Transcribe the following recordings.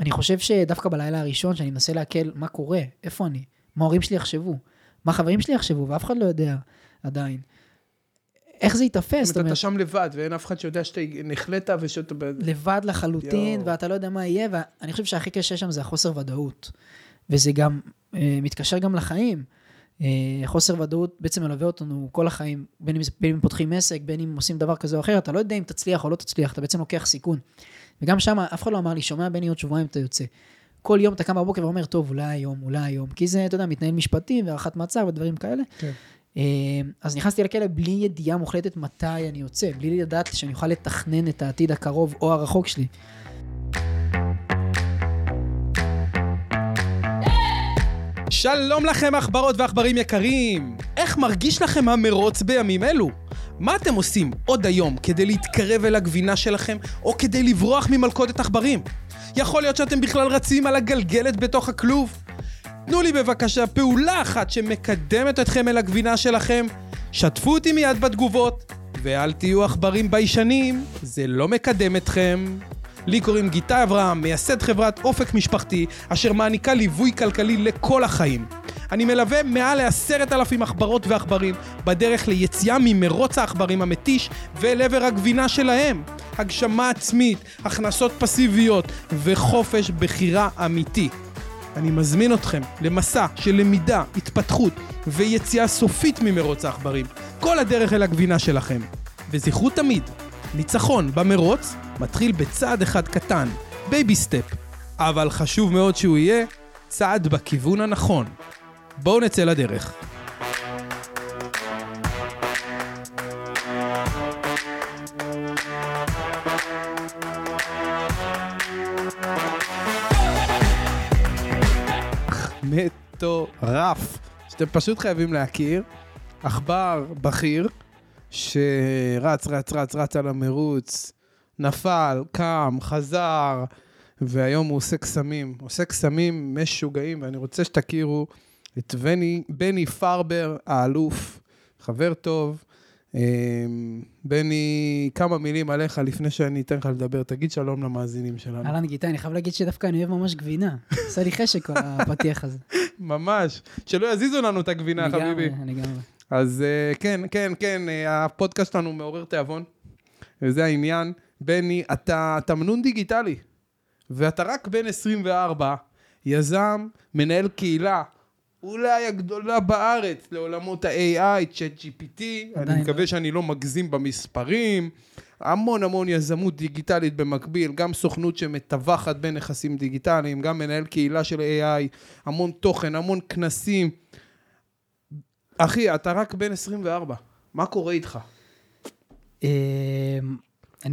אני חושב שדווקא בלילה הראשון, שאני מנסה לעכל מה קורה, איפה אני, מה ההורים שלי יחשבו, מה החברים שלי יחשבו, ואף אחד לא יודע עדיין. איך זה ייתפס? אומרת, אתה שם לבד, ואין אף אחד שיודע שאתה נחלאת ושאתה... לבד לחלוטין, ואתה לא יודע מה יהיה, ואני חושב שהכי קשה שם זה החוסר ודאות. וזה גם אה, מתקשר גם לחיים. אה, חוסר ודאות בעצם מלווה אותנו כל החיים, בין אם, בין אם פותחים עסק, בין אם עושים דבר כזה או אחר, אתה לא יודע אם תצליח או לא תצליח, אתה בעצם לוקח סיכון. וגם שם, אף אחד לא אמר לי, שומע בני עוד שבועיים אתה יוצא. כל יום אתה קם בבוקר ואומר, טוב, אולי היום, אולי היום, כי זה, אתה יודע, מתנהל משפטי והארכת מעצר ודברים כאלה. כן. אה, אז נכנסתי לכלא בלי ידיעה מוחלטת מתי אני יוצא, בלי לדעת שאני אוכל לתכנן את העתיד הקרוב או הרחוק שלי. שלום לכם עכברות ועכברים יקרים! איך מרגיש לכם המרוץ בימים אלו? מה אתם עושים עוד היום כדי להתקרב אל הגבינה שלכם, או כדי לברוח ממלכודת עכברים? יכול להיות שאתם בכלל רצים על הגלגלת בתוך הכלוב? תנו לי בבקשה פעולה אחת שמקדמת אתכם אל הגבינה שלכם, שתפו אותי מיד בתגובות, ואל תהיו עכברים ביישנים, זה לא מקדם אתכם. לי קוראים גיטה אברהם, מייסד חברת אופק משפחתי, אשר מעניקה ליווי כלכלי לכל החיים. אני מלווה מעל לעשרת אלפים עכברות ועכברים בדרך ליציאה ממרוץ העכברים המתיש ואל עבר הגבינה שלהם. הגשמה עצמית, הכנסות פסיביות וחופש בחירה אמיתי. אני מזמין אתכם למסע של למידה, התפתחות ויציאה סופית ממרוץ העכברים. כל הדרך אל הגבינה שלכם. וזכרו תמיד, ניצחון במרוץ מתחיל בצעד אחד קטן, baby step. אבל חשוב מאוד שהוא יהיה צעד בכיוון הנכון. בואו נצא לדרך. מטורף, שאתם פשוט חייבים להכיר. עכבר בכיר, שרץ, רץ, רץ, רץ על המרוץ, נפל, קם, חזר, והיום הוא עושה קסמים. עושה קסמים משוגעים, ואני רוצה שתכירו את בני, בני פרבר, האלוף, חבר טוב. אמ, בני, כמה מילים עליך לפני שאני אתן לך לדבר. תגיד שלום למאזינים שלנו. אהלן גיטה, אני חייב להגיד שדווקא אני אוהב ממש גבינה. עושה לי חשק כל הפתיח הזה. ממש. שלא יזיזו לנו את הגבינה, חביבי. לגמרי, לגמרי. אז אה, כן, כן, כן, אה, הפודקאסט שלנו מעורר תיאבון, וזה העניין. בני, אתה תמנון דיגיטלי, ואתה רק בן 24, יזם, מנהל קהילה, אולי הגדולה בארץ לעולמות ה-AI, צ'אט GPT, אני מקווה לא. שאני לא מגזים במספרים, המון המון יזמות דיגיטלית במקביל, גם סוכנות שמטווחת בין נכסים דיגיטליים, גם מנהל קהילה של AI, המון תוכן, המון כנסים. אחי, אתה רק בן 24, מה קורה איתך? אמ,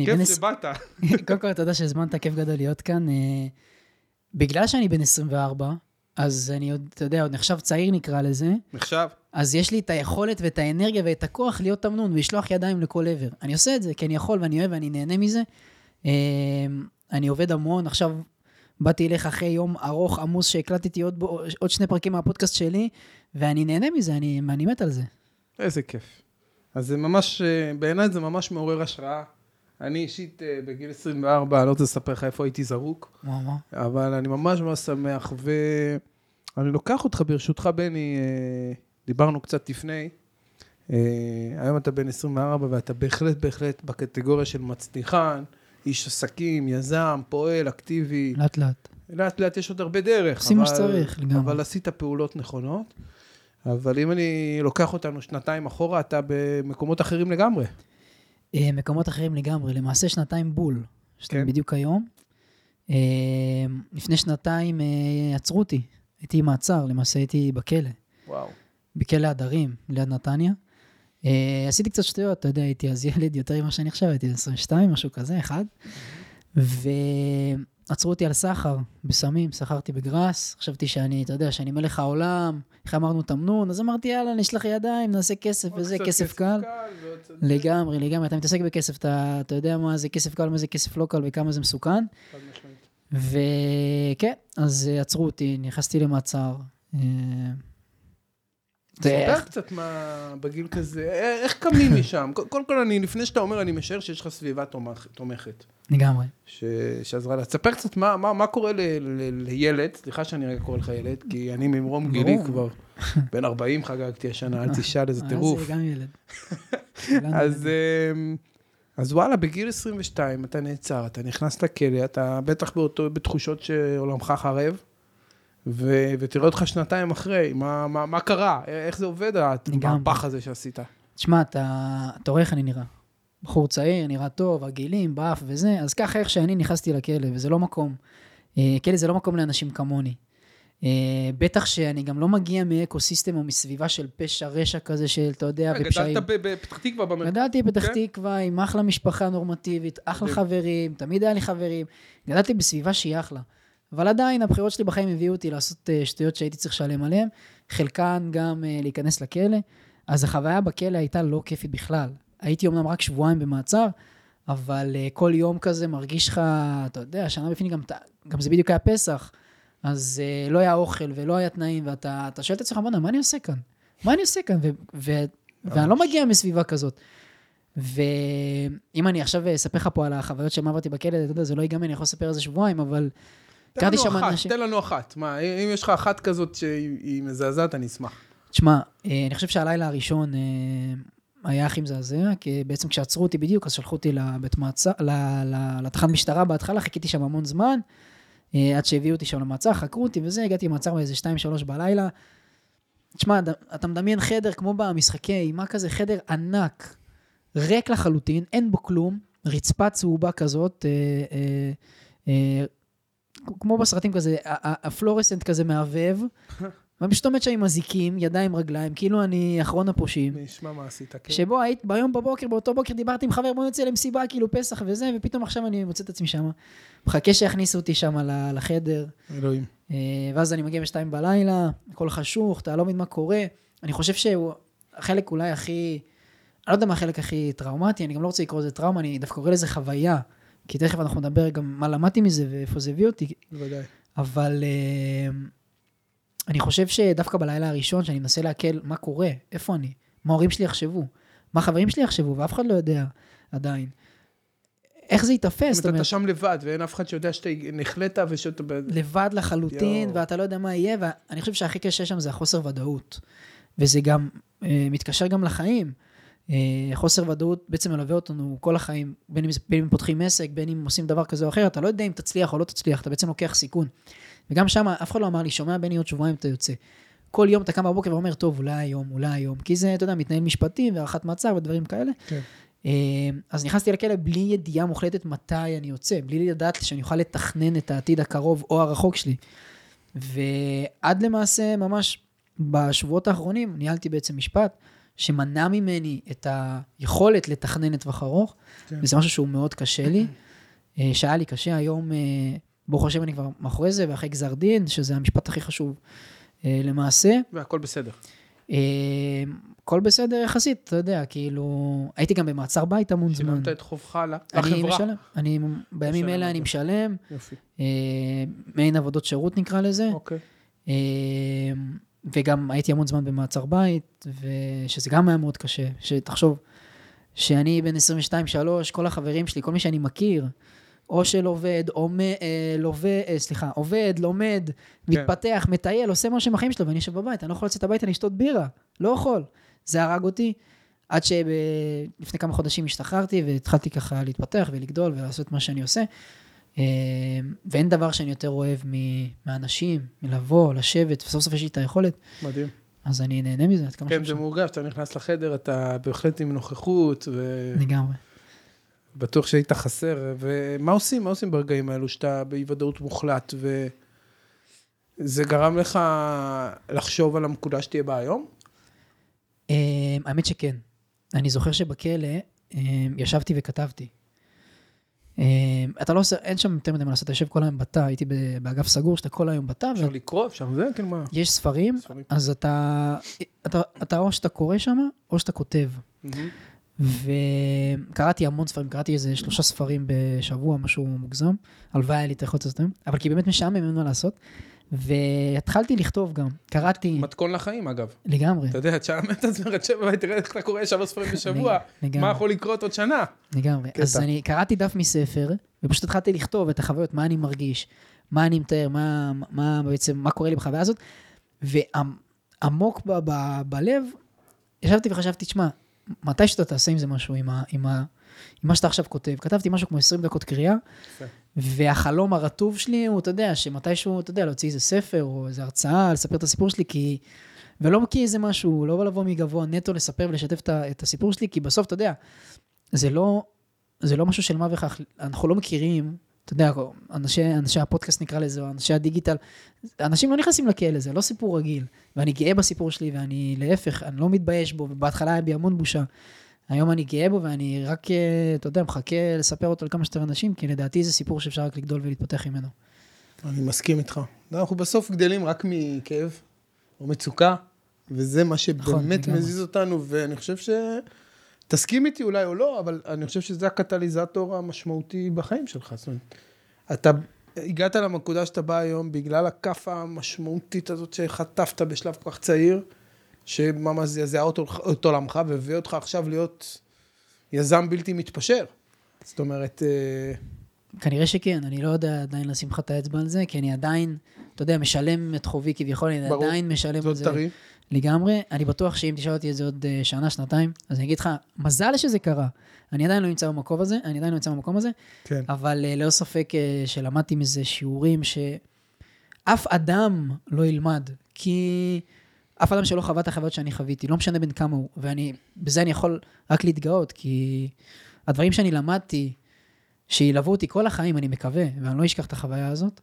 כיף שבאת. קודם כל, תודה שהזמנת, כיף גדול להיות כאן. אה, בגלל שאני בן 24, אז אני עוד, אתה יודע, עוד נחשב צעיר נקרא לזה. נחשב. אז יש לי את היכולת ואת האנרגיה ואת הכוח להיות תמנון ולשלוח ידיים לכל עבר. אני עושה את זה כי אני יכול ואני אוהב ואני נהנה מזה. אמ, אני עובד המון, עכשיו באתי אליך אחרי יום ארוך, עמוס, שהקלטתי עוד, עוד שני פרקים מהפודקאסט שלי, ואני נהנה מזה, אני, אני מת על זה. איזה כיף. אז זה ממש, אה, בעיניי זה ממש מעורר השראה. אני אישית אה, בגיל 24, אני לא רוצה לספר לך איפה הייתי זרוק, אבל אני ממש ממש שמח, ואני לוקח אותך ברשותך, בני, אה, דיברנו קצת לפני, היום אתה בן 24 ואתה בהחלט בהחלט בקטגוריה של מצליחן, איש עסקים, יזם, פועל, אקטיבי. לאט לאט. לאט לאט יש עוד הרבה דרך. עושים מה שצריך, לגמרי. אבל עשית פעולות נכונות. אבל אם אני לוקח אותנו שנתיים אחורה, אתה במקומות אחרים לגמרי. אה, מקומות אחרים לגמרי, למעשה שנתיים בול, כן. בדיוק היום. אה, לפני שנתיים אה, עצרו אותי, הייתי מעצר, למעשה הייתי בכלא. וואו. בכלא הדרים, ליד נתניה. עשיתי קצת שטויות, אתה יודע, הייתי אז ילד יותר ממה שאני עכשיו, הייתי 22, משהו כזה, אחד. ו... עצרו אותי על סחר בסמים, סחרתי בגראס, חשבתי שאני, אתה יודע, שאני מלך העולם, איך אמרנו תמנון, אז אמרתי, יאללה, נשלח ידיים, נעשה כסף וזה, כסף קל. לגמרי, לגמרי, אתה מתעסק בכסף, אתה, אתה יודע מה זה כסף קל, מה זה כסף לא קל וכמה זה מסוכן. וכן, אז עצרו אותי, נכנסתי למעצר. אה, זה- ספר קצת מה בגיל כזה, איך קמים משם? קודם כל, אני, לפני שאתה אומר, אני משער שיש לך סביבה תומכ- תומכת. לגמרי. שעזרה לה. תספר קצת מה, מה, מה קורה ל, ל, לילד, סליחה שאני רגע קורא לך ילד, כי אני ממרום. גילי כבר בן 40 חגגתי השנה, אל תשאל איזה אה, טירוף. זה גם ילד. אז. אמ, אז וואלה, בגיל 22 אתה נעצר, אתה נכנס לכלא, אתה בטח באותו, בתחושות שעולמך חרב, ו, ותראה אותך שנתיים אחרי, מה, מה, מה קרה? איך זה עובד. המהפך הזה שעשית? תשמע, אתה אתה רואה איך אני נראה. בחור צעיר, נראה טוב, הגילים, באף וזה, אז ככה איך שאני נכנסתי לכלא, וזה לא מקום. אה, כלא זה לא מקום לאנשים כמוני. אה, בטח שאני גם לא מגיע מאקו-סיסטם או מסביבה של פשע רשע כזה של, אתה יודע, ופשעים. גדלת בפתח תקווה במרכז. גדלתי בפתח כן? תקווה עם אחלה משפחה נורמטיבית, אחלה. חברים, תמיד היה לי חברים. גדלתי בסביבה שהיא אחלה. אבל עדיין הבחירות שלי בחיים הביאו אותי לעשות אה, שטויות שהייתי צריך לשלם עליהן, חלקן גם אה, להיכנס לכלא. אז החוויה בכלא הייתה לא כיפית בכלל. הייתי אמנם רק שבועיים במעצר, אבל אה, כל יום כזה מרגיש לך, אתה יודע, שנה בפנים גם, גם זה בדיוק היה פסח, אז לא היה אוכל ולא היה תנאים, ואתה אתה שואל את עצמך, בוא'נה, מה אני עושה כאן? מה אני עושה כאן? ו- ו- ואני לא מגיע מסביבה כזאת. ואם אני עכשיו אספר לך פה על החוויות שמה עברתי בכלא, אתה יודע, זה לא ייגמר, אני יכול לספר איזה שבועיים, אבל הכרתי שם אחת, אנשים... תן לנו אחת. מה, אם יש לך אחת כזאת שהיא היא מזעזעת, אני אשמח. תשמע, אה, אני חושב שהלילה הראשון אה, היה הכי מזעזע, כי בעצם כשעצרו אותי בדיוק, אז שלחו אותי לבית מעצר, לתחנת משטרה בהתחלה, חיכיתי שם המון זמן, אה, עד שהביאו אותי שם למעצר, חקרו אותי וזה, הגעתי למעצר באיזה 2-3 בלילה. תשמע, אתה מדמיין חדר כמו במשחקי אימה כזה, חדר ענק, ריק לחלוטין, אין בו כלום, רצפה צהובה כזאת, אה, אה, אה, כמו בסרטים כזה, הפלורסנט כזה מהבהב, ואני פשוט עומד שם עם אזיקים, ידיים, רגליים, כאילו אני אחרון הפושעים. נשמע מה עשית, כן. שבו היית, ביום בבוקר, באותו בוקר דיברתי עם חבר, בוא נצא למסיבה, כאילו פסח וזה, ופתאום עכשיו אני מוצא את עצמי שם. מחכה שיכניסו אותי שם לחדר, אלוהים. אה, ואז אני מגיע בשתיים בלילה, הכל חשוך, אתה לא מבין מה קורה. אני חושב שהוא החלק אולי הכי, אני לא יודע מה החלק הכי טראומטי, אני גם לא רוצה לקרוא לזה טראומה, אני דווקא קורא לזה חוויה, כי תכף אנחנו נדבר גם מה למדתי מזה ואיפה זה הביא אותי, בוודאי. אבל אה, אני חושב שדווקא בלילה הראשון, שאני מנסה לעכל מה קורה, איפה אני, מה ההורים שלי יחשבו, מה החברים שלי יחשבו, ואף אחד לא יודע עדיין. איך זה ייתפס? זאת אומרת, אתה שם לבד, ואין אף אחד שיודע שאתה נחלאת ושאתה... לבד לחלוטין. ואתה לא יודע מה יהיה, ואני חושב שהכי קשה שם זה החוסר ודאות. וזה גם אה, מתקשר גם לחיים. אה, חוסר ודאות בעצם מלווה אותנו כל החיים, בין אם, בין אם פותחים עסק, בין אם עושים דבר כזה או אחר, אתה לא יודע אם תצליח או לא תצליח, אתה בעצם לוקח סיכון. וגם שם אף אחד לא אמר לי, שומע בני עוד שבועיים אתה יוצא. כל יום אתה קם בבוקר ואומר, טוב, אולי היום, אולי היום, כי זה, אתה יודע, מתנהל משפטי והארכת מעצר ודברים כאלה. כן. אה, אז נכנסתי לכלא בלי ידיעה מוחלטת מתי אני יוצא, בלי לדעת שאני אוכל לתכנן את העתיד הקרוב או הרחוק שלי. ועד למעשה, ממש בשבועות האחרונים, ניהלתי בעצם משפט שמנע ממני את היכולת לתכנן לטווח ארוך, כן. וזה משהו שהוא מאוד קשה לי, אה, שהיה לי קשה. היום, אה, ברוך השם, אני כבר מאחורי זה, ואחרי גזר דין, שזה המשפט הכי חשוב אה, למעשה. והכל בסדר. הכל בסדר יחסית, אתה יודע, כאילו, הייתי גם במעצר בית המון זמן. שילמת את חובך ל- אני לחברה. משלם, אני, בימים אלה אני. משלם, יופי. מעין עבודות שירות נקרא לזה, אוקיי. וגם הייתי המון זמן במעצר בית, ושזה גם היה מאוד קשה, שתחשוב, שאני בן 22-3, כל החברים שלי, כל מי שאני מכיר, או של עובד, או מ, אה, לווה, אה, סליחה, עובד, לומד, כן. מתפתח, מטייל, עושה משהו עם החיים שלו, ואני יושב בבית, אני לא יכול לצאת הביתה לשתות בירה, לא יכול. זה הרג אותי, עד שלפני כמה חודשים השתחררתי, והתחלתי ככה להתפתח ולגדול ולעשות מה שאני עושה. אה, ואין דבר שאני יותר אוהב מאנשים, מלבוא, לשבת, וסוף סוף יש לי את היכולת, מדהים. אז אני נהנה מזה עד כמה כן, זה. מורגש, אתה נכנס לחדר, אתה בהחלט עם נוכחות, לגמרי. ובטוח שהיית חסר. ומה עושים? מה עושים ברגעים האלו שאתה באי-ודאות מוחלט, וזה גרם לך לחשוב על הנקודה שתהיה בה היום? אה, האמת שכן. אני זוכר שבכלא אה, ישבתי וכתבתי. אה, אתה לא עושה, אין שם יותר מדי מה לעשות, אתה יושב כל היום בתא, הייתי באגף סגור, שאתה כל היום בתא, אפשר לקרוא, אפשר זה, כן, מה? ויש ספרים. אז אתה, או שאתה קורא שם, או שאתה כותב. וקראתי המון ספרים, קראתי איזה שלושה ספרים בשבוע, משהו מוגזם. הלוואי היה לי את היכולת הזאת, אבל כי באמת משעמם, אין מה לעשות. והתחלתי לכתוב גם, קראתי מתכון לחיים, אגב. לגמרי, אתה יודע, תשאל את עצמך, תשב בבית, תראה איך אתה קורא שלוש ספרים בשבוע, לגמרי. מה יכול לקרות עוד שנה? לגמרי. קטע. אז אני קראתי דף מספר, ופשוט התחלתי לכתוב את החוויות, מה אני מרגיש, מה אני מתאר, מה, מה בעצם, מה קורה לי בחוויה הזאת, ועמוק ב, ב, בלב, ישבתי וחשבתי, תשמע, מתי שאתה תעשה עם זה משהו, עם, ה, עם, ה, עם מה שאתה עכשיו כותב, כתבתי משהו כמו 20 דקות קריאה. והחלום הרטוב שלי הוא, אתה יודע, שמתישהו, אתה יודע, להוציא איזה ספר או איזה הרצאה, לספר את הסיפור שלי, כי... ולא כי איזה משהו, לא לבוא מגבוה נטו לספר ולשתף את הסיפור שלי, כי בסוף, אתה יודע, זה לא, זה לא משהו של מה וכך, אנחנו לא מכירים, אתה יודע, אנשי, אנשי הפודקאסט נקרא לזה, או אנשי הדיגיטל, אנשים לא נכנסים לכלא, זה לא סיפור רגיל, ואני גאה בסיפור שלי, ואני להפך, אני לא מתבייש בו, ובהתחלה היה בי המון בושה. היום אני גאה בו, ואני רק, אה, אתה יודע, מחכה לספר אותו לכמה שיותר אנשים, כי לדעתי זה סיפור שאפשר רק לגדול ולהתפתח ממנו. אני מסכים איתך. אנחנו בסוף גדלים רק מכאב או מצוקה, וזה מה שבאמת נכון. מזיז אותנו, ואני חושב ש... תסכים איתי אולי או לא, אבל אני חושב שזה הקטליזטור המשמעותי בחיים שלך. זאת אומרת, אתה הגעת לנקודה שאתה בא היום בגלל הכאפה המשמעותית הזאת שחטפת בשלב כל כך צעיר, שממש אותו, את עולמך והביא אותך עכשיו להיות יזם בלתי מתפשר. זאת אומרת, אה, כנראה שכן, אני לא יודע עדיין לשים לך את האצבע על זה, כי אני עדיין, אתה יודע, משלם את חובי כביכול, אני ברור. עדיין משלם על זאת זה טרי. לגמרי. אני בטוח שאם תשאל אותי את זה עוד אה, שנה, שנתיים, אז אני אגיד לך, מזל שזה קרה. אני עדיין לא נמצא במקום הזה, אני עדיין לא נמצא במקום הזה, כן. אבל ללא ספק אה, שלמדתי מזה שיעורים שאף אדם לא ילמד, כי אף אדם שלא חווה את החוויות שאני חוויתי, לא משנה בין כמה הוא, ואני, בזה אני יכול רק להתגאות, כי הדברים שאני למדתי, שילוו אותי כל החיים, אני מקווה, ואני לא אשכח את החוויה הזאת,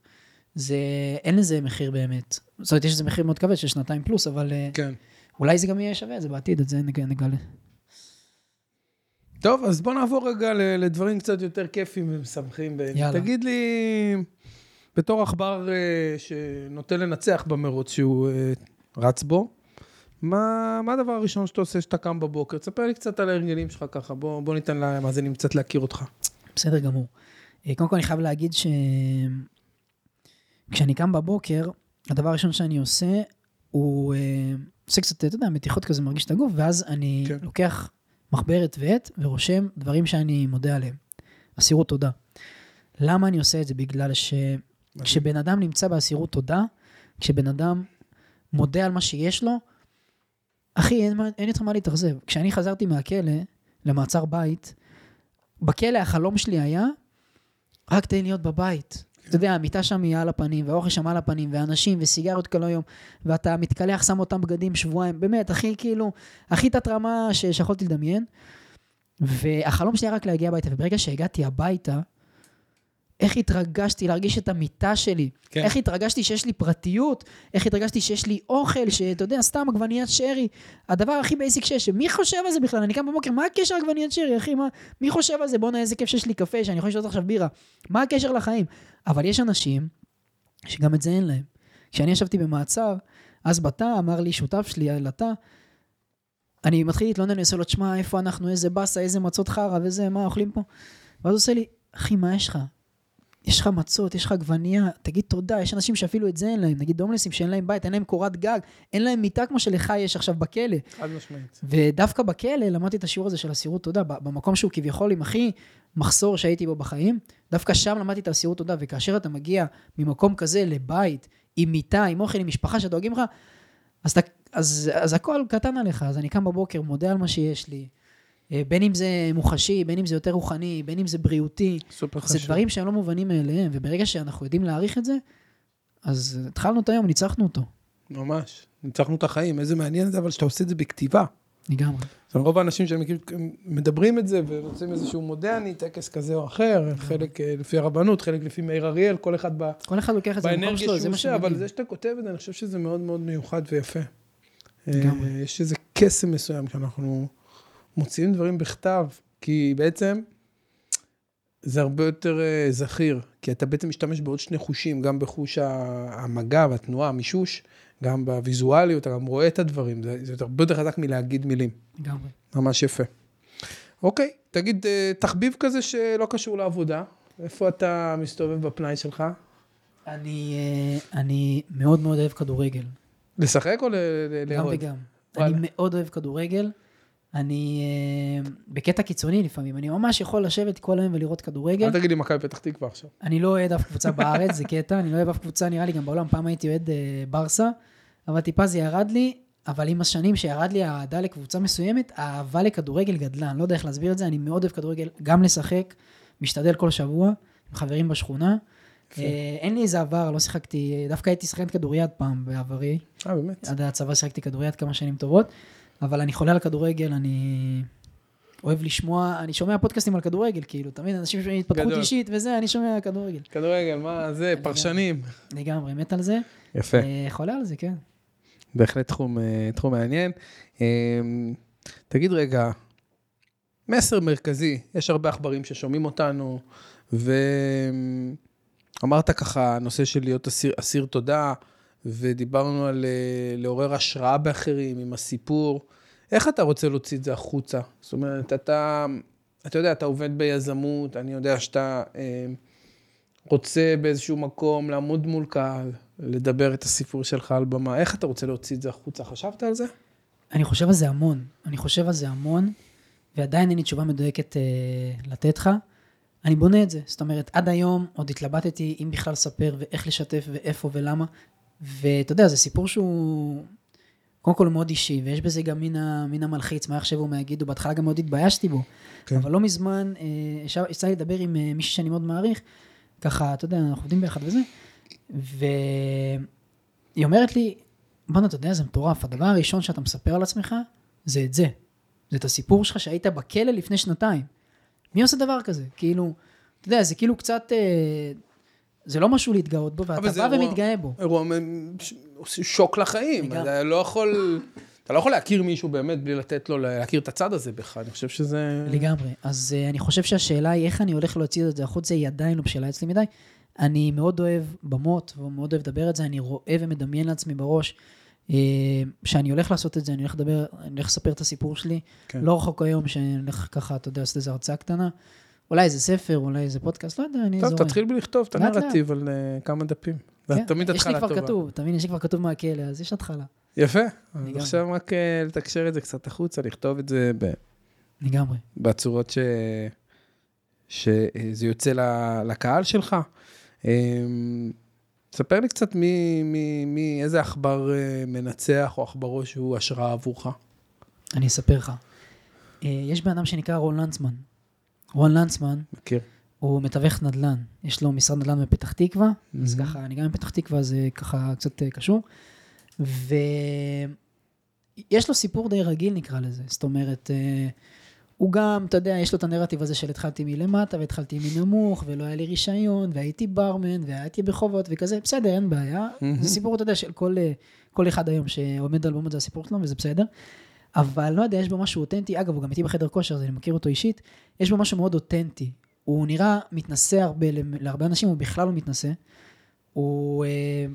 זה, אין לזה מחיר באמת. זאת אומרת, יש לזה מחיר מאוד כבד של שנתיים פלוס, אבל אה, כן. אולי זה גם יהיה שווה את זה בעתיד, את זה נג- נגלה. טוב, אז בוא נעבור רגע לדברים קצת יותר כיפים ומשמחים. יאללה. תגיד לי, בתור עכבר אה, שנוטה לנצח במרוץ שהוא אה, רץ בו, מה, מה הדבר הראשון שאתה עושה כשאתה קם בבוקר? תספר לי קצת על ההרגלים שלך ככה, בוא, בוא ניתן למאזינים קצת להכיר אותך. בסדר גמור. אה, קודם כל אני חייב להגיד שכשאני קם בבוקר, הדבר הראשון שאני עושה, הוא אה, עושה קצת, אתה יודע, מתיחות כזה, מרגיש את הגוף, ואז אני כן. לוקח מחברת ועט ורושם דברים שאני מודה עליהם. אסירות תודה. למה אני עושה את זה? בגלל שכשבן אדם נמצא באסירות תודה, כשבן אדם מודה על מה שיש לו, אחי, אין, אין יותר מה להתאכזב. כשאני חזרתי מהכלא למעצר בית, בכלא החלום שלי היה, רק תן להיות בבית. אתה יודע, המיטה שם היא על הפנים, והאוכל שם על הפנים, ואנשים, וסיגריות כל היום, ואתה מתקלח, שם אותם בגדים שבועיים, באמת, הכי כאילו, הכי תת-רמה שיכולתי לדמיין. והחלום שלי היה רק להגיע הביתה, וברגע שהגעתי הביתה, איך התרגשתי להרגיש את המיטה שלי, כן. איך התרגשתי שיש לי פרטיות, איך התרגשתי שיש לי אוכל, שאתה יודע, סתם עגבניית שרי, הדבר הכי basic שיש, מי חושב על זה בכלל? אני קם בבוקר, מה הקשר עגבניית שרי, אחי? מה, מי חושב על זה? בואנה, איזה כיף שיש לי קפה, שאני יכול לשתות עכשיו בירה. מה הקשר לחיים? אבל יש אנשים שגם את זה אין להם. כשאני ישבתי במעצר, אז בתא אמר לי שותף שלי, לתא, אני מתחיל להתלונן, אני עושה לו, תשמע, איפה אנחנו, איזה באסה, איזה מצות חרא וזה, מה אוכלים פה? ואז הוא עושה לי, אחי, מה יש לך? יש לך מצות, יש לך עגבנייה, תגיד תודה, יש אנשים שאפילו את זה אין להם, נגיד הומלסים שאין להם בית, אין להם קורת גג, אין להם מיטה כמו שלך יש עכשיו בכלא. חד משמעית. ודווקא בכלא למדתי את השיעור הזה של אסירות תודה, במקום שהוא כביכול עם הכי מחסור שהייתי בו בחיים, דווקא שם למדתי את האסירות תודה, וכאשר אתה מגיע ממקום כזה לבית, עם מיטה, עם אוכל, עם משפחה שדואגים לך, אז, אז, אז הכל קטן עליך, אז אני קם בבוקר, מודה על מה שיש לי, בין אם זה מוחשי, בין אם זה יותר רוחני, בין אם זה בריאותי, סופר זה חשוב. דברים שהם לא מובנים מאליהם, וברגע שאנחנו יודעים להעריך את זה, אז התחלנו את היום, ניצחנו אותו, ממש. ניצחנו את החיים, איזה מעניין זה, אבל שאתה עושה את זה בכתיבה. לגמרי. זאת אומרת, רוב האנשים שאני מכיר מדברים את זה ורוצים איזשהו מודרני, טקס כזה או אחר, חלק אה, לפי הרבנות, חלק לפי מאיר אריאל, כל אחד ב... כל אחד לוקח את זה במקום שלו, זה מה עושה, אבל שמדהים. זה שאתה כותב את זה, אני חושב שזה מאוד מאוד מיוחד ויפה. לגמרי. אה, יש איזה קסם מסוים שאנחנו מוציאים דברים בכתב, כי בעצם זה הרבה יותר אה, זכיר, כי אתה בעצם משתמש בעוד שני חושים, גם בחוש המגע והתנועה, המישוש, גם בוויזואליות, אתה גם רואה את הדברים, זה, זה הרבה יותר חזק מלהגיד מילים. לגמרי. ממש יפה. אוקיי, תגיד, אה, תחביב כזה שלא קשור לעבודה, איפה אתה מסתובב בפנאי שלך? אני, אה, אני מאוד מאוד אוהב כדורגל. לשחק או ל- גם לאהוד? וגם. וואלה. אני מאוד אוהב כדורגל. אני אה, בקטע קיצוני לפעמים, אני ממש יכול לשבת כל היום ולראות כדורגל. אל תגיד לי מכבי פתח תקווה עכשיו. אני לא אוהד אף קבוצה בארץ, זה קטע, אני לא אוהב אף קבוצה, נראה לי גם בעולם, פעם הייתי אוהד אה, ברסה, אבל טיפה זה ירד לי, אבל עם השנים שירד לי האהדה לקבוצה מסוימת, האהבה לכדורגל גדלה, אני לא יודע איך להסביר את זה, אני מאוד אוהב כדורגל, גם לשחק, משתדל כל שבוע, עם חברים בשכונה. יפה. אה, אין לי איזה עבר, לא שיחקתי, דווקא הייתי שחקן כדוריד פעם בעברי, אה, באמת? עד הצבא שיחקתי כדוריד כמה שנים טובות, אבל אני חולה על כדורגל, אני אוהב לשמוע, אני שומע פודקאסטים על כדורגל, כאילו, תמיד אנשים שומעים התפתחות גדול. אישית וזה, אני שומע כדורגל. כדורגל, מה זה, פרשנים. לגמרי, מת על זה. יפה. אה, חולה על זה, כן. בהחלט תחום, אה, תחום מעניין. אה, תגיד רגע, מסר מרכזי, יש הרבה עכברים ששומעים אותנו, ואמרת ככה, נושא של להיות אסיר, אסיר תודה, ודיברנו על אה, לעורר השראה באחרים עם הסיפור. איך אתה רוצה להוציא את זה החוצה? זאת אומרת, אתה, אתה יודע, אתה עובד ביזמות, אני יודע שאתה אה, רוצה באיזשהו מקום לעמוד מול קהל, לדבר את הסיפור שלך על במה. איך אתה רוצה להוציא את זה החוצה? חשבת על זה? אני חושב על זה המון. אני חושב על זה המון, ועדיין אין לי תשובה מדויקת אה, לתת לך. אני בונה את זה. זאת אומרת, עד היום עוד התלבטתי אם בכלל לספר ואיך לשתף ואיפה ולמה. ואתה יודע, זה סיפור שהוא קודם כל הוא מאוד אישי, ויש בזה גם מן, ה, מן המלחיץ, מה יחשבו, מה יגידו. בהתחלה גם מאוד התביישתי בו. כן. אבל לא מזמן, אה, יצא לי לדבר עם אה, מישהי שאני מאוד מעריך, ככה, אתה יודע, אנחנו עובדים ביחד וזה, והיא אומרת לי, בואנה, אתה יודע, זה מטורף, הדבר הראשון שאתה מספר על עצמך, זה את זה. זה את הסיפור שלך שהיית בכלא לפני שנתיים. מי עושה דבר כזה? כאילו, אתה יודע, זה כאילו קצת, אה, זה לא משהו להתגאות בו, ואתה בא אירוע- ומתגאה בו. אירוע שוק לחיים. אתה לא יכול... אתה לא יכול להכיר מישהו באמת בלי לתת לו להכיר את הצד הזה בך, אני חושב שזה... לגמרי. אז uh, אני חושב שהשאלה היא איך אני הולך להוציא את זה החוצה, היא עדיין לא בשלה אצלי מדי. אני מאוד אוהב במות, ומאוד אוהב לדבר את זה, אני רואה ומדמיין לעצמי בראש uh, שאני הולך לעשות את זה, אני הולך לדבר, אני הולך לספר את הסיפור שלי. כן. לא רחוק היום שאני הולך ככה, אתה יודע, לעשות איזו הרצאה קטנה. אולי איזה ספר, אולי איזה פודקאסט, לא יודע, אני טוב, זורם. תתחיל בלכתוב את הנרטיב על אה, כמה דפים. זה כן, תמיד יש לי התחלה כבר טובה. כתוב, מבין, יש לי כבר כתוב מהכלא, אז יש התחלה. יפה. אז. עכשיו רק אה, לתקשר את זה קצת החוצה, לכתוב את זה ב- לגמרי. בצורות ש... שזה יוצא ל- לקהל שלך. אמ, ספר לי קצת מי, מי, מי, איזה עכבר אה, מנצח או עכברו שהוא השראה עבורך. אני אספר לך. יש בן אדם שנקרא רון לנצמן. רון לנצמן, מכיר. הוא מתווך נדל"ן, יש לו משרד נדל"ן בפתח תקווה, אז Mhm. ככה, אני גם מפתח תקווה, זה ככה קצת אה, קשור. ויש לו סיפור די רגיל נקרא לזה, זאת אומרת, אה, הוא גם, אתה יודע, יש לו את הנרטיב הזה של התחלתי מלמטה והתחלתי מנמוך, ולא היה לי רישיון, והייתי ברמן, והייתי בחובות וכזה, בסדר, אין בעיה. Mhm. זה סיפור, אתה יודע, של כל, אה, כל אחד היום שעומד על במות זה הסיפור שלו, וזה בסדר. אבל לא יודע, יש בו משהו אותנטי, אגב, הוא גם איתי בחדר כושר, אז אני מכיר אותו אישית, יש בו משהו מאוד אותנטי. הוא נראה מתנשא הרבה, להרבה אנשים הוא בכלל לא מתנשא. הוא... אה,